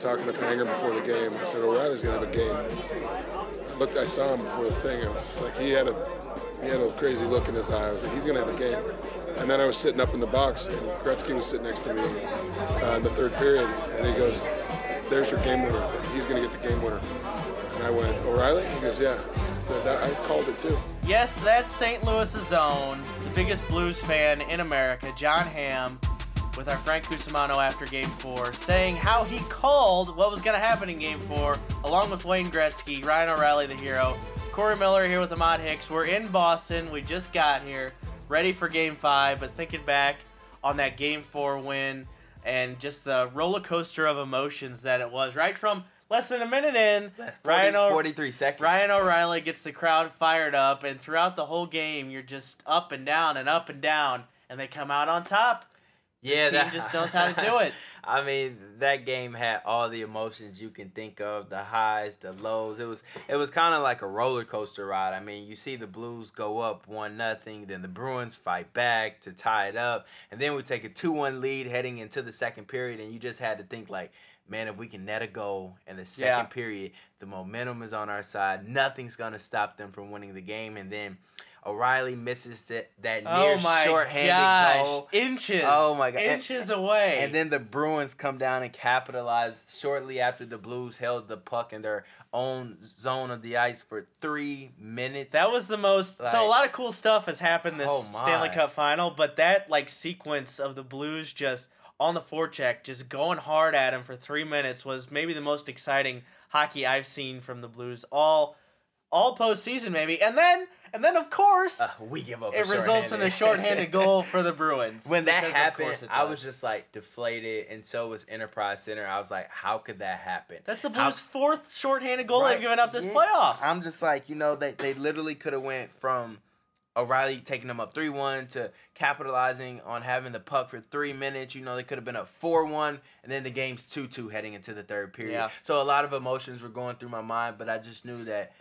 talking to Pronger before the game. I said O'Reilly's gonna have a game. I looked, I saw him before the thing. It was like he had a he had a crazy look in his eye. I was like, he's gonna have a game. And then I was sitting up in the box, and Gretzky was sitting next to me uh, in the third period, and he goes, "There's your game winner. He's gonna get the game winner." And I went, O'Reilly? He goes, "Yeah." So that, I called it too. Yes, that's St. Louis's own, the biggest Blues fan in America, Jon Hamm, with our Frank Cusimano after Game Four, saying how he called what was going to happen in Game Four, along with Wayne Gretzky, Ryan O'Reilly, the hero, Corey Miller here with Ahmad Hicks. We're in Boston. We just got here, ready for Game Five, but thinking back on that Game Four win and just the roller coaster of emotions that it was, right from less than a minute in, 40, Ryan o- 43 seconds. Ryan O'Reilly gets the crowd fired up, and throughout the whole game, you're just up and down and up and down, and they come out on top. Yeah, team just knows how to do it. I mean, that game had all the emotions you can think of, the highs, the lows. It was it was kind of like a roller coaster ride. I mean, you see the Blues go up one nothing, then the Bruins fight back to tie it up, and then we take a two one lead heading into the second period, and you just had to think like. Man, if we can net a goal in the second Yeah. period, the momentum is on our side. Nothing's gonna stop them from winning the game. And then O'Reilly misses that that oh near oh my shorthanded gosh, goal. inches. Oh my God. And- inches away. And then the Bruins come down and capitalize shortly after the Blues held the puck in their own zone of the ice for three minutes. that was the most. so a lot of cool stuff has happened this Oh. Stanley Cup final, but that like sequence of the Blues just on the forecheck, just going hard at him for three minutes was maybe the most exciting hockey I've seen from the Blues all all postseason maybe. And then and then of course. Uh, we give up. it a results in a shorthanded goal for the Bruins. When that happened, I was just like deflated, and so was Enterprise Center. I was like, "How could that happen?" That's the How- Blues' fourth shorthanded goal Right, they've given up this yeah. playoffs. I'm just like, you know, they, they literally could have went from O'Reilly taking them up 3-1 to capitalizing on having the puck for three minutes. You know, they could have been up 4-1, and then the game's 2-2 heading into the third period. Yeah. So a lot of emotions were going through my mind, but I just knew that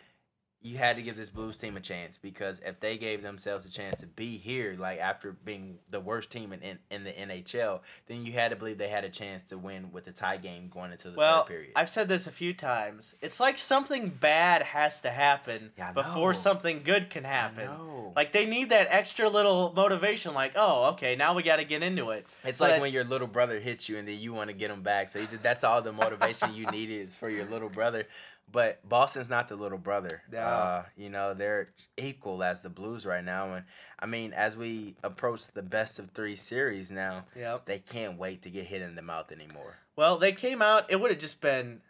you had to give this Blues team a chance because if they gave themselves a chance to be here, like after being the worst team in, in, in the NHL, then you had to believe they had a chance to win with the tie game going into the well, third period. I've said this a few times. It's like something bad has to happen Yeah, before something good can happen. Like they need that extra little motivation. Like, oh, okay, now we got to get into it. It's like when your little brother hits you and then you want to get him back. So you just that's all the motivation you need is for your little brother but Boston's not the little brother. Yeah, Uh, you know, they're equal as the Blues right now. And I mean, as we approach the best of three series now, yep. they can't wait to get hit in the mouth anymore. Well, they came out, it would have just been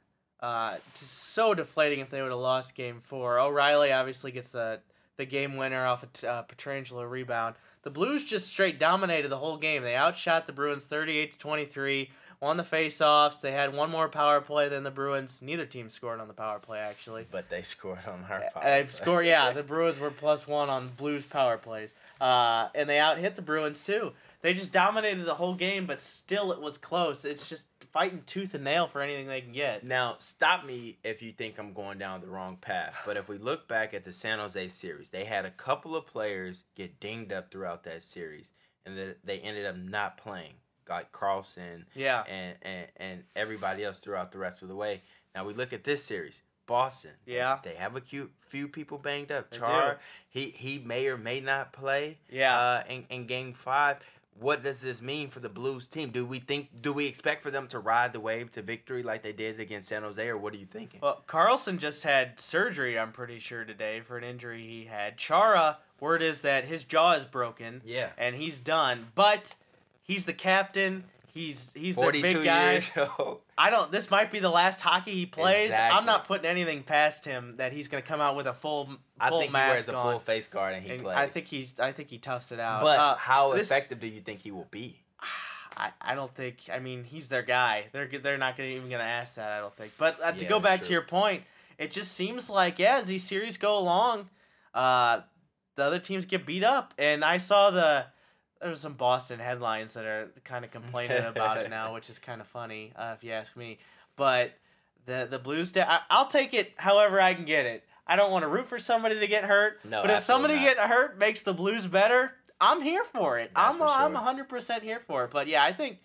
uh, just so deflating if they would have lost game four. O'Reilly obviously gets the, the game winner off a of, t- uh, Pietrangelo rebound. The Blues just straight dominated the whole game. They outshot the Bruins 38 to 23 on the faceoffs. They had one more power play than the Bruins. Neither team scored on the power play actually. But they scored on our power. They scored. Yeah, the Bruins were plus one on Blues power plays, uh, and they outhit the Bruins too. They just dominated the whole game, but still it was close. It's just fighting tooth and nail for anything they can get. Now, stop me if you think I'm going down the wrong path, but if we look back at the San Jose series, they had a couple of players get dinged up throughout that series, and they ended up not playing like Karlsson Yeah, and, and and everybody else throughout the rest of the way. Now we look at this series, Boston. Yeah. they, have a cute few people banged up. They Char, do. he he may or may not play. Yeah. Uh, in in Game Five. What does this mean for the Blues team? Do we think? Do we expect for them to ride the wave to victory like they did against San Jose, or what are you thinking? well, Karlsson just had surgery. I'm pretty sure today for an injury he had. Chara, word is that his jaw is broken yeah, and he's done. But he's the captain. He's he's the big guy. I don't. This might be the last hockey he plays. I'm not putting anything past him that he's going to come out with a full full I think he mask wears a on. full face guard and he And plays. I think he's. I think he toughs it out. But Uh, how this- effective do you think he will be? I, I don't think. I mean, he's their guy. They're they're not gonna, even going to ask that. I don't think. But uh, to Yeah, go back to your point, it just seems like yeah, as these series go along, uh, the other teams get beat up, and I saw the. There was some Boston headlines that are kind of complaining about it now, which is kind of funny, uh, if you ask me. But the the Blues, da- I, I'll take it however I can get it. I don't want to root for somebody to get hurt, No, but if somebody absolutely get hurt makes the Blues better, I'm here for it. That's I'm for I'm sure. 100% here for it. But yeah, I think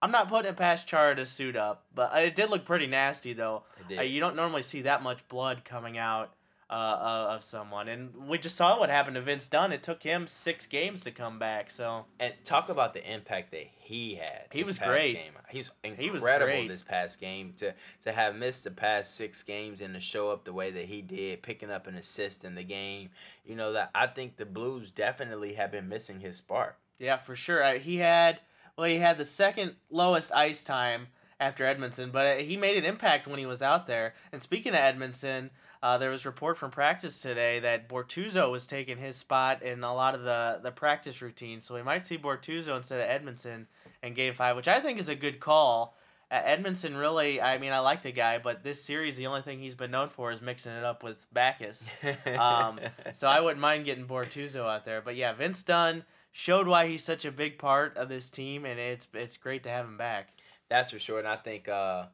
I'm not putting it past Chara to suit up, but it did look pretty nasty though. It did. Uh, you don't normally see that much blood coming out uh, uh, of someone, and we just saw what happened to Vince Dunn. It took him six games to come back. So And talk about the impact that he had. He was great. Game. He was He was incredible this past game to to have missed the past six games and to show up the way that he did, picking up an assist in the game. You know that I think the Blues definitely have been missing his spark. yeah, for sure. Uh, he had well, he had the second lowest ice time after Edmundson, but uh, he made an impact when he was out there. And speaking of Edmundson. Uh, there was report from practice today that Bortuzzo was taking his spot in a lot of the, the practice routine, so we might see Bortuzzo instead of Edmundson in Game Five, which I think is a good call. Uh, Edmundson really, I mean, I like the guy, but this series, the only thing he's been known for is mixing it up with Backes. Um, so I wouldn't mind getting Bortuzzo out there. But yeah, Vince Dunn showed why he's such a big part of this team, and it's it's great to have him back. That's for sure, and I think uh,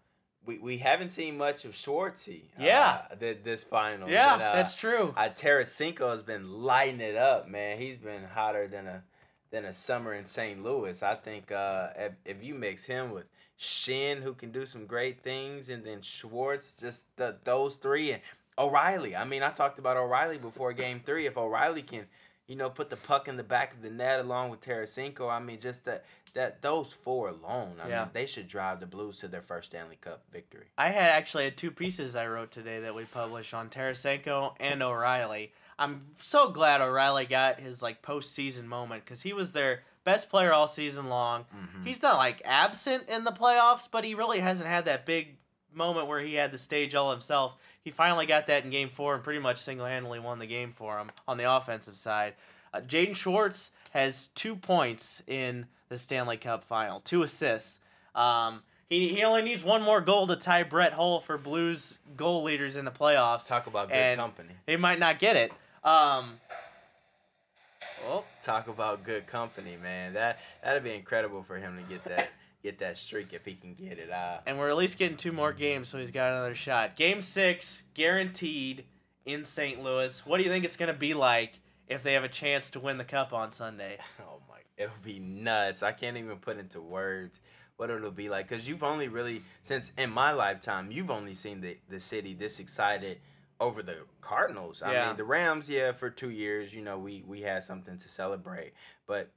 we we haven't seen much of Schwartzy. Yeah. uh, th- this final. Yeah, And, uh, that's true. Uh, Tarasenko has been lighting it up, man. He's been hotter than a than a summer in St. Louis. I think uh, if, if you mix him with Schenn, who can do some great things, and then Schwartz, just the, those three, and O'Reilly. I mean, I talked about O'Reilly before Game Three. If O'Reilly can, you know, put the puck in the back of the net along with Tarasenko, I mean, just that that those four alone, I Yeah. mean, they should drive the Blues to their first Stanley Cup victory. I had actually had two pieces I wrote today that we published on Tarasenko and O'Reilly. I'm so glad O'Reilly got his like postseason moment because he was their best player all season long. Mhm. He's not like absent in the playoffs, but he really hasn't had that big moment where he had the stage all himself. He finally got that in Game Four and pretty much single handedly won the game for him on the offensive side. Uh, Jaden Schwartz has two points in the Stanley Cup final, two assists. Um, he, he only needs one more goal to tie Brett Hull for Blues goal leaders in the playoffs. Talk about good company. They might not get it. Um, oh, Talk about good company, man. That that'd be incredible for him to get that get that streak if he can get it. Uh, and we're at least getting two more games, so he's got another shot. Game six, guaranteed in St. Louis. What do you think it's going to be like if they have a chance to win the cup on Sunday? oh my, it'll be nuts. I can't even put into words what it'll be like because you've only really since in my lifetime you've only seen the the city this excited over the Cardinals. I Yeah. mean the Rams, yeah, for two years, you know, we we had something to celebrate, but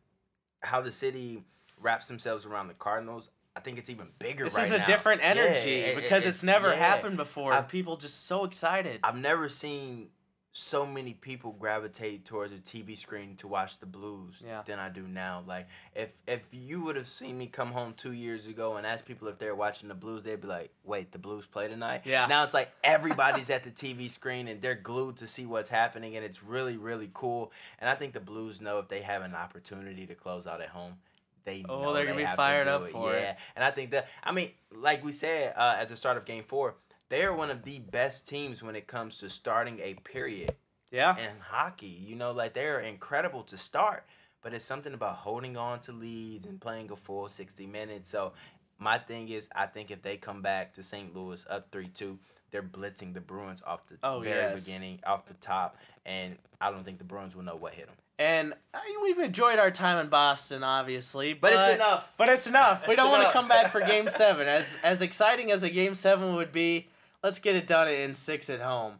how the city wraps themselves around the Cardinals. I think it's even bigger This right is a now. different Yeah, energy it- it- because it's, never yeah. happened before. I've- People just so excited. I've never seen so many people gravitate towards a TV screen to watch the Blues Yeah. than I do now. Like if if you would have seen me come home two years ago and ask people if they're watching the Blues, they'd be like, "Wait, the Blues play tonight?" Yeah. Now it's like everybody's at the TV screen and they're glued to see what's happening, and it's really really cool. And I think the Blues know if they have an opportunity to close out at home. They Oh, know they're gonna they be fired up it. for it. yeah. And I think that I mean, like we said uh, at the start of Game Four, they are one of the best teams when it comes to starting a period yeah. in hockey. You know, like they are incredible to start, but it's something about holding on to leads and playing a full sixty minutes. So my thing is, I think if they come back to St. Louis up three two, they're blitzing the Bruins off the Oh, very yes. beginning, off the top, and I don't think the Bruins will know what hit them. And I mean, we've enjoyed our time in Boston, obviously, But it's enough. But it's enough. we It's don't want to come back for Game Seven. As as exciting as a Game Seven would be, let's get it done in six at home.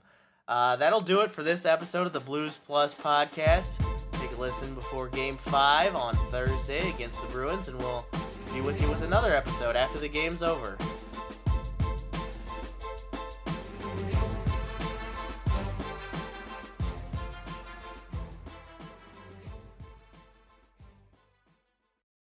Uh, that'll do it for this episode of the Blues Plus podcast. Take a listen before Game Five on Thursday against the Bruins, and we'll be with you with another episode after the game's over.